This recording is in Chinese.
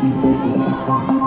一辈子的爱